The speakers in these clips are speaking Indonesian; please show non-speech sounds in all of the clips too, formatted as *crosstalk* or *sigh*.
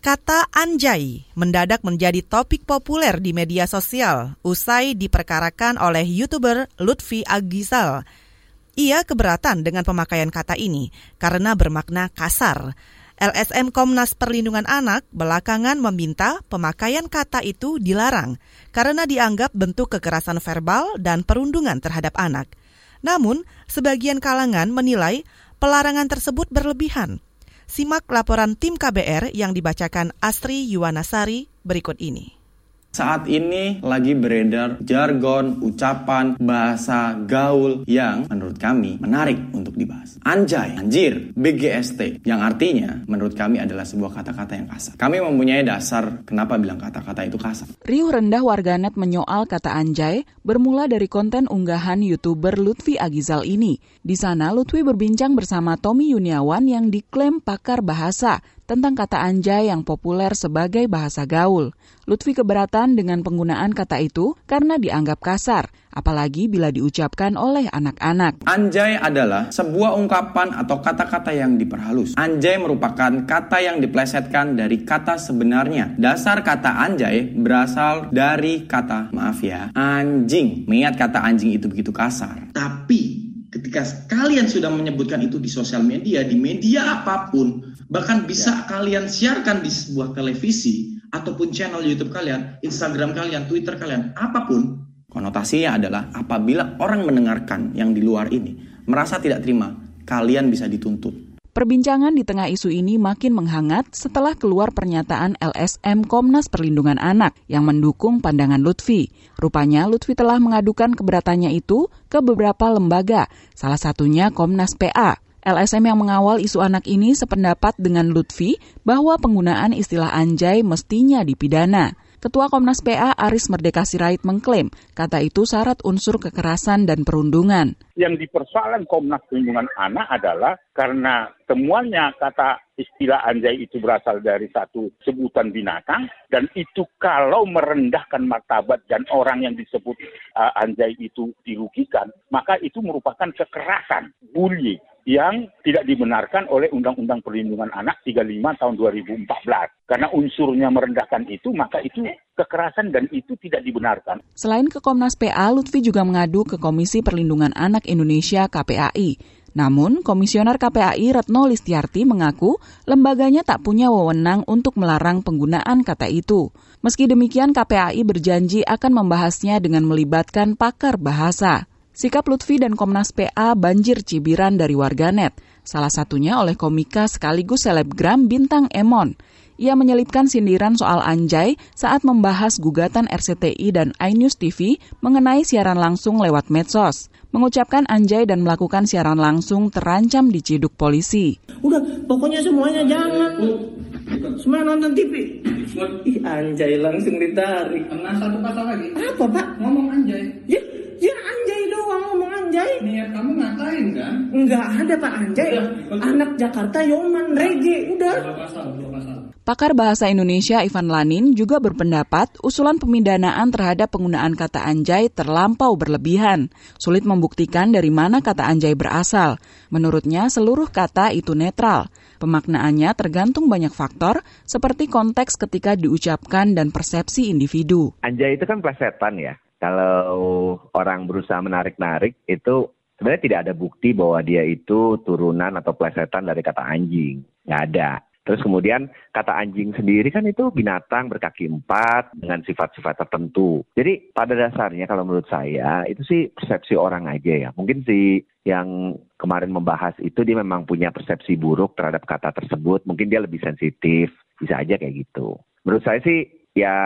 Kata anjay mendadak menjadi topik populer di media sosial usai diperkarakan oleh YouTuber Lutfi Agizal. Ia keberatan dengan pemakaian kata ini karena bermakna kasar. LSM Komnas Perlindungan Anak belakangan meminta pemakaian kata itu dilarang karena dianggap bentuk kekerasan verbal dan perundungan terhadap anak. Namun, sebagian kalangan menilai pelarangan tersebut berlebihan Simak laporan tim KBR yang dibacakan Astri Yuwanasari berikut ini. Saat ini lagi beredar jargon, ucapan, bahasa gaul yang menurut kami menarik untuk dibahas. Anjay, anjir, BGST, yang artinya menurut kami adalah sebuah kata-kata yang kasar. Kami mempunyai dasar kenapa bilang kata-kata itu kasar. Riuh rendah warganet menyoal kata anjay bermula dari konten unggahan YouTuber Lutfi Agizal ini. Di sana Lutfi berbincang bersama Tommy Yuniawan yang diklaim pakar bahasa tentang kata anjay yang populer sebagai bahasa gaul. Lutfi keberatan dengan penggunaan kata itu karena dianggap kasar, apalagi bila diucapkan oleh anak-anak. Anjay adalah sebuah ungkapan atau kata-kata yang diperhalus. Anjay merupakan kata yang diplesetkan dari kata sebenarnya. Dasar kata anjay berasal dari kata, maaf ya, anjing. Mengingat kata anjing itu begitu kasar. Tapi ketika kalian sudah menyebutkan itu di sosial media, di media apa pun, bahkan bisa ya. kalian siarkan di sebuah televisi ataupun channel YouTube kalian, Instagram kalian, Twitter kalian, apa pun. Konotasinya adalah apabila orang mendengarkan yang di luar ini merasa tidak terima, kalian bisa dituntut. Perbincangan di tengah isu ini makin menghangat setelah keluar pernyataan LSM Komnas Perlindungan Anak yang mendukung pandangan Lutfi. Rupanya Lutfi telah mengadukan keberatannya itu ke beberapa lembaga, salah satunya Komnas PA. LSM yang mengawal isu anak ini sependapat dengan Lutfi bahwa penggunaan istilah anjay mestinya dipidana. Ketua Komnas PA Aris Merdeka Sirait mengklaim kata itu syarat unsur kekerasan dan perundungan. Yang dipersoalan Komnas Perlindungan Anak adalah karena temuannya kata istilah anjay itu berasal dari satu sebutan binatang dan itu kalau merendahkan martabat dan orang yang disebut uh, anjay itu dirugikan maka itu merupakan kekerasan bullying yang tidak dibenarkan oleh Undang-Undang Perlindungan Anak 35 tahun 2014. Karena unsurnya merendahkan itu, maka itu kekerasan dan itu tidak dibenarkan. Selain ke Komnas PA, Lutfi juga mengadu ke Komisi Perlindungan Anak Indonesia KPAI. Namun, Komisioner KPAI Retno Listiarti mengaku lembaganya tak punya wewenang untuk melarang penggunaan kata itu. Meski demikian, KPAI berjanji akan membahasnya dengan melibatkan pakar bahasa. Sikap Lutfi dan Komnas PA banjir cibiran dari warganet, salah satunya oleh komika sekaligus selebgram Bintang Emon. Ia menyelipkan sindiran soal Anjay saat membahas gugatan RCTI dan iNews TV mengenai siaran langsung lewat medsos. Mengucapkan Anjay dan melakukan siaran langsung terancam diciduk polisi. Udah, pokoknya semuanya jangan. Semua nonton TV. Ih, Anjay langsung ditarik. Kena satu pasal lagi. Apa, Pak? Ngomong Anjay. Ya, ya Anjay doang ngomong Anjay. Niat kamu ngatain kan? Enggak ada Pak Anjay. Udah, Anak Jakarta Yoman Rege, udah. Dua pasal, dua pasal. Pakar Bahasa Indonesia Ivan Lanin juga berpendapat usulan pemindanaan terhadap penggunaan kata anjay terlampau berlebihan. Sulit membuktikan dari mana kata anjay berasal. Menurutnya seluruh kata itu netral. Pemaknaannya tergantung banyak faktor seperti konteks ketika diucapkan dan persepsi individu. Anjay itu kan plesetan ya. Kalau orang berusaha menarik-narik itu sebenarnya tidak ada bukti bahwa dia itu turunan atau plesetan dari kata anjing. Nggak ada. Terus kemudian kata anjing sendiri kan itu binatang berkaki empat dengan sifat-sifat tertentu. Jadi pada dasarnya kalau menurut saya itu sih persepsi orang aja ya. Mungkin si yang kemarin membahas itu dia memang punya persepsi buruk terhadap kata tersebut. Mungkin dia lebih sensitif. Bisa aja kayak gitu. Menurut saya sih ya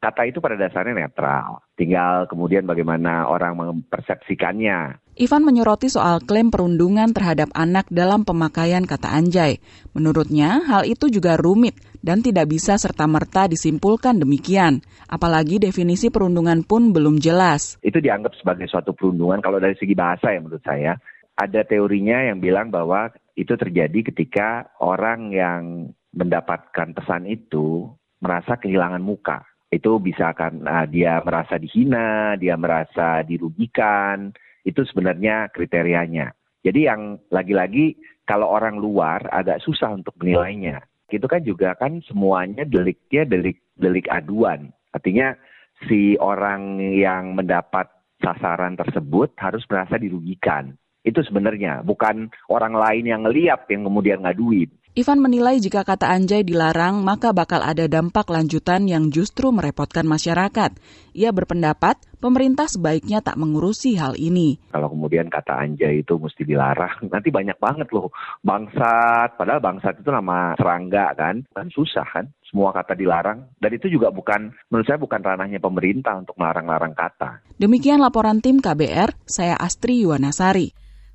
kata itu pada dasarnya netral. Tinggal kemudian bagaimana orang mempersepsikannya. Ivan menyoroti soal klaim perundungan terhadap anak dalam pemakaian kata anjay. Menurutnya, hal itu juga rumit dan tidak bisa serta-merta disimpulkan demikian. Apalagi definisi perundungan pun belum jelas. Itu dianggap sebagai suatu perundungan kalau dari segi bahasa ya menurut saya. Ada teorinya yang bilang bahwa itu terjadi ketika orang yang mendapatkan pesan itu merasa kehilangan muka itu bisa kan uh, dia merasa dihina, dia merasa dirugikan, itu sebenarnya kriterianya. Jadi yang lagi-lagi kalau orang luar agak susah untuk menilainya. itu kan juga kan semuanya deliknya delik delik aduan. Artinya si orang yang mendapat sasaran tersebut harus merasa dirugikan. Itu sebenarnya bukan orang lain yang ngeliat yang kemudian ngaduin. Ivan menilai jika kata anjay dilarang, maka bakal ada dampak lanjutan yang justru merepotkan masyarakat. Ia berpendapat pemerintah sebaiknya tak mengurusi hal ini. Kalau kemudian kata anjay itu mesti dilarang, *laughs* nanti banyak banget loh bangsat. Padahal bangsat itu nama serangga kan, kan susah kan. Semua kata dilarang, dan itu juga bukan, menurut saya bukan ranahnya pemerintah untuk melarang-larang kata. Demikian laporan tim KBR, saya Astri Yuwanasari.